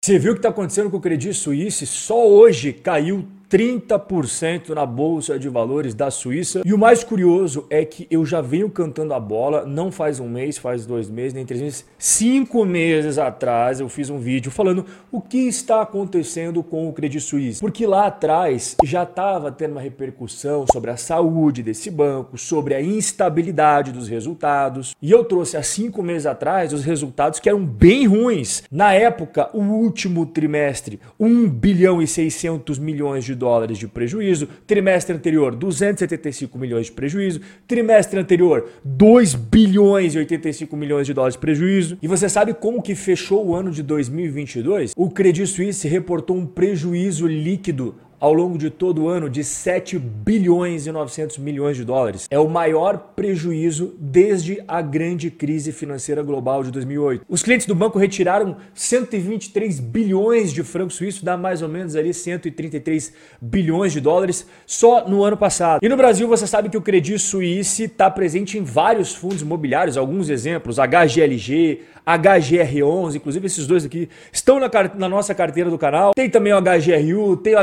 Você viu o que está acontecendo com o Credit Suisse? Só hoje caiu 30% na bolsa de valores da Suíça. E o mais curioso é que eu já venho cantando a bola, não faz um mês, faz dois meses, nem três meses, cinco meses atrás eu fiz um vídeo falando o que está acontecendo com o Credit Suisse. Porque lá atrás já estava tendo uma repercussão sobre a saúde desse banco, sobre a instabilidade dos resultados. E eu trouxe há cinco meses atrás os resultados que eram bem ruins. Na época, o último trimestre, 1 bilhão e 600 milhões de dólares de prejuízo, trimestre anterior 275 milhões de prejuízo, trimestre anterior 2 bilhões e 85 milhões de dólares de prejuízo. E você sabe como que fechou o ano de 2022? O Credit Suisse reportou um prejuízo líquido ao longo de todo o ano de 7 bilhões e 900 milhões de dólares. É o maior prejuízo desde a grande crise financeira global de 2008. Os clientes do banco retiraram 123 bilhões de francos suíços, dá mais ou menos ali 133 bilhões de dólares só no ano passado. E no Brasil você sabe que o Credit Suisse está presente em vários fundos imobiliários, alguns exemplos, HGLG, HGR11, inclusive esses dois aqui estão na, na nossa carteira do canal. Tem também o HGRU, tem o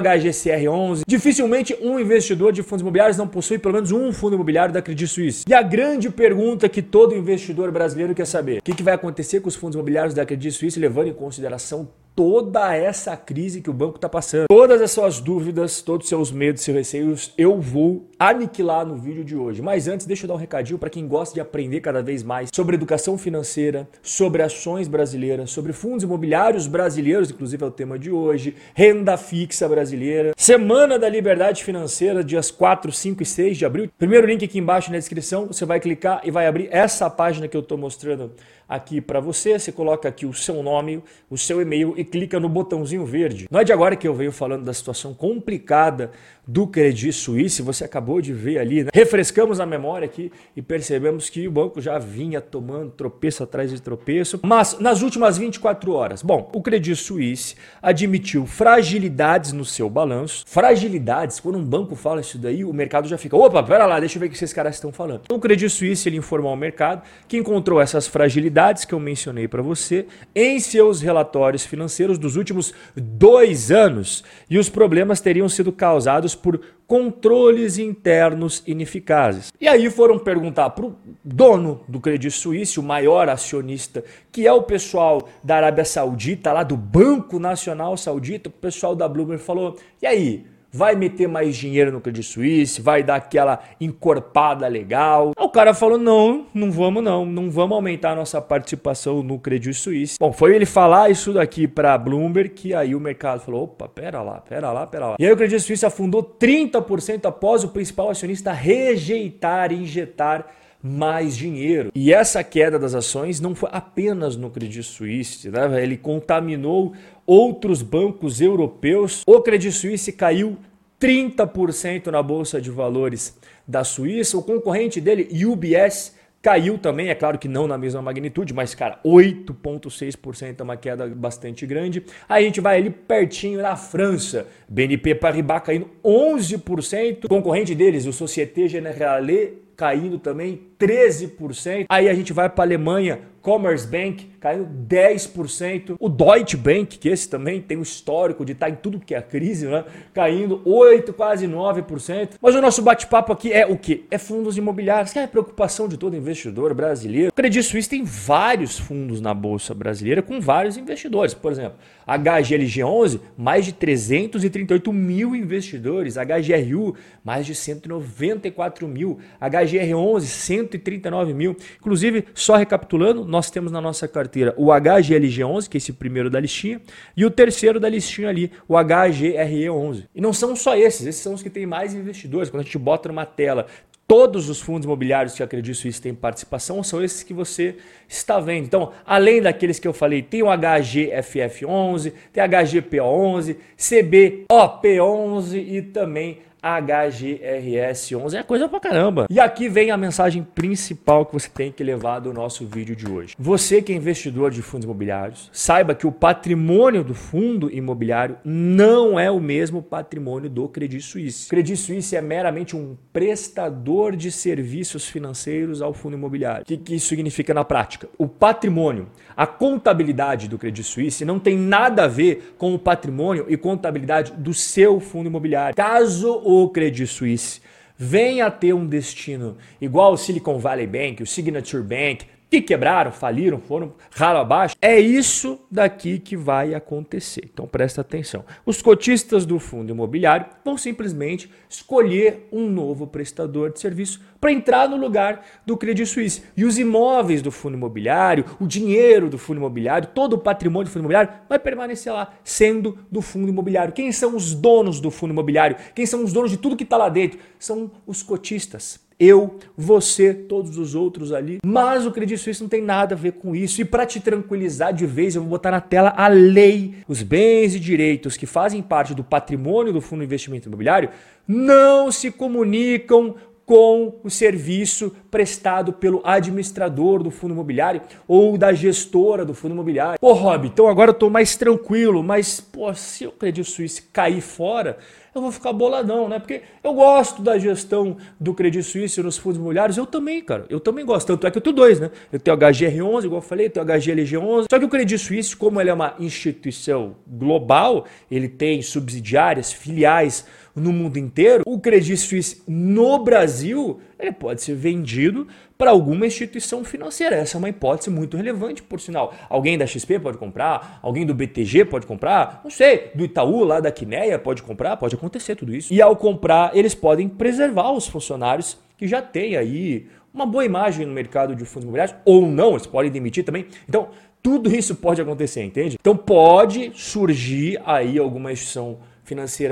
HGCR11. Dificilmente um investidor de fundos imobiliários não possui pelo menos um fundo imobiliário da Credit Suisse. E a grande pergunta que todo investidor brasileiro quer saber: o que, que vai acontecer com os fundos imobiliários da Credit Suisse, levando em consideração toda essa crise que o banco está passando. Todas as suas dúvidas, todos os seus medos, seus receios, eu vou aniquilar no vídeo de hoje. Mas antes, deixa eu dar um recadinho para quem gosta de aprender cada vez mais sobre educação financeira, sobre ações brasileiras, sobre fundos imobiliários brasileiros, inclusive é o tema de hoje, renda fixa brasileira, Semana da Liberdade Financeira, dias 4, 5 e 6 de abril. Primeiro link aqui embaixo na descrição, você vai clicar e vai abrir essa página que eu estou mostrando aqui para você. Você coloca aqui o seu nome, o seu e-mail e clica no botãozinho verde. Não é de agora que eu venho falando da situação complicada do Credit Suisse, você acabou de ver ali, né? refrescamos a memória aqui e percebemos que o banco já vinha tomando tropeço atrás de tropeço. Mas nas últimas 24 horas, bom, o Credit Suisse admitiu fragilidades no seu balanço. Fragilidades, quando um banco fala isso daí, o mercado já fica, opa, pera lá, deixa eu ver o que esses caras estão falando. O Credit Suisse ele informou ao mercado que encontrou essas fragilidades que eu mencionei para você em seus relatórios financeiros dos últimos dois anos e os problemas teriam sido causados por controles internos ineficazes. E aí foram perguntar para o dono do Credit Suisse, o maior acionista, que é o pessoal da Arábia Saudita, lá do Banco Nacional Saudita, o pessoal da Bloomberg falou: e aí? Vai meter mais dinheiro no Credit Suisse, vai dar aquela encorpada legal. O cara falou: não, não vamos não, não vamos aumentar a nossa participação no Credit Suisse. Bom, foi ele falar isso daqui para Bloomberg que aí o mercado falou: opa, pera lá, pera lá, pera lá. E aí o Credit Suisse afundou 30% após o principal acionista rejeitar e injetar mais dinheiro. E essa queda das ações não foi apenas no Credit Suisse, né? ele contaminou outros bancos europeus. O Credit Suisse caiu 30% na bolsa de valores da Suíça. O concorrente dele, UBS, caiu também, é claro que não na mesma magnitude, mas cara, 8.6% é uma queda bastante grande. Aí a gente vai ali pertinho na França, BNP Paribas caindo 11%, o concorrente deles, o Société Générale caindo também 13%. Aí a gente vai para a Alemanha, Commerce Bank caindo 10%. O Deutsche Bank, que esse também tem um histórico de estar tá em tudo que é a crise, né? Caindo 8, quase 9%. Mas o nosso bate-papo aqui é o que? É fundos imobiliários, que é a preocupação de todo investidor brasileiro. O Credit Suisse tem vários fundos na bolsa brasileira com vários investidores. Por exemplo, HGLG11, mais de 338 mil investidores. HGRU, mais de 194 mil. HGR11, 139 mil. Inclusive, só recapitulando, nós temos na nossa carteira o HGLG11, que é esse primeiro da listinha, e o terceiro da listinha ali, o HGRE11. E não são só esses, esses são os que têm mais investidores. Quando a gente bota numa tela todos os fundos imobiliários que acredito isso têm participação são esses que você está vendo. Então, além daqueles que eu falei, tem o HGFF11, tem HGPO11, CBOP11 e também HGRS11. É coisa pra caramba. E aqui vem a mensagem principal que você tem que levar do nosso vídeo de hoje. Você que é investidor de fundos imobiliários, saiba que o patrimônio do fundo imobiliário não é o mesmo patrimônio do Credit Suisse. O Credit Suisse é meramente um prestador de serviços financeiros ao fundo imobiliário. O que, que isso significa na prática? O patrimônio, a contabilidade do Credit Suisse não tem nada a ver com o patrimônio e contabilidade do seu fundo imobiliário. Caso o Credit Suisse. Venha a ter um destino igual o Silicon Valley Bank, o Signature Bank, que quebraram, faliram, foram ralo abaixo. É isso daqui que vai acontecer. Então presta atenção. Os cotistas do fundo imobiliário vão simplesmente escolher um novo prestador de serviço para entrar no lugar do Credit Suisse. E os imóveis do fundo imobiliário, o dinheiro do fundo imobiliário, todo o patrimônio do fundo imobiliário vai permanecer lá, sendo do fundo imobiliário. Quem são os donos do fundo imobiliário? Quem são os donos de tudo que está lá dentro? São os cotistas eu, você, todos os outros ali. Mas o Credit Suisse não tem nada a ver com isso. E para te tranquilizar de vez, eu vou botar na tela a lei. Os bens e direitos que fazem parte do patrimônio do fundo de investimento imobiliário não se comunicam com o serviço prestado pelo administrador do fundo imobiliário ou da gestora do fundo imobiliário. Pô, Rob, então agora eu tô mais tranquilo, mas pô, se o Credit Suisse cair fora, eu vou ficar boladão, né? Porque eu gosto da gestão do Credit Suisse nos fundos imobiliários, eu também, cara. Eu também gosto. Tanto é que eu tenho dois, né? Eu tenho HGR11, igual eu falei, eu tenho HGLG11. Só que o Credit Suisse, como ele é uma instituição global, ele tem subsidiárias, filiais no mundo inteiro, o Credit Suisse no Brasil ele pode ser vendido para alguma instituição financeira. Essa é uma hipótese muito relevante, por sinal. Alguém da XP pode comprar, alguém do BTG pode comprar, não sei, do Itaú, lá da Quineia pode comprar, pode acontecer tudo isso. E ao comprar, eles podem preservar os funcionários que já têm aí uma boa imagem no mercado de fundos imobiliários, ou não, eles podem demitir também. Então, tudo isso pode acontecer, entende? Então pode surgir aí alguma instituição financeira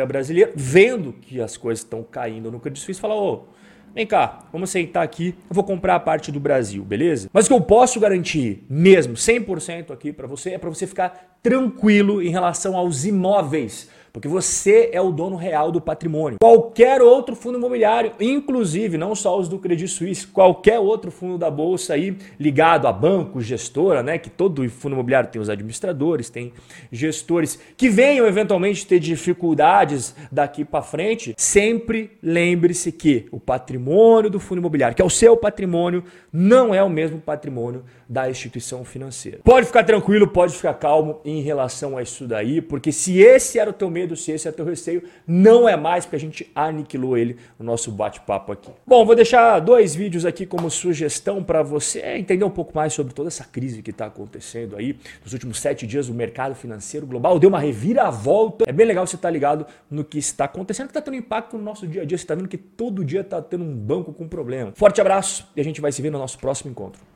brasileira, vendo que as coisas estão caindo no Credit Suisse, falar, ô, vem cá, vamos sentar aqui, eu vou comprar a parte do Brasil, beleza? Mas o que eu posso garantir mesmo, 100% aqui para você, é para você ficar tranquilo em relação aos imóveis porque você é o dono real do patrimônio. Qualquer outro fundo imobiliário, inclusive não só os do Credit Suisse, qualquer outro fundo da bolsa aí ligado a banco, gestora, né, que todo fundo imobiliário tem os administradores, tem gestores que venham eventualmente ter dificuldades daqui para frente, sempre lembre-se que o patrimônio do fundo imobiliário, que é o seu patrimônio, não é o mesmo patrimônio da instituição financeira. Pode ficar tranquilo, pode ficar calmo em relação a isso daí, porque se esse era o teu medo medo, se esse é teu receio, não é mais, porque a gente aniquilou ele no nosso bate-papo aqui. Bom, vou deixar dois vídeos aqui como sugestão para você entender um pouco mais sobre toda essa crise que está acontecendo aí. Nos últimos sete dias, o mercado financeiro global deu uma reviravolta. É bem legal você estar tá ligado no que está acontecendo, que está tendo impacto no nosso dia a dia. Você está vendo que todo dia está tendo um banco com problema. Forte abraço e a gente vai se ver no nosso próximo encontro.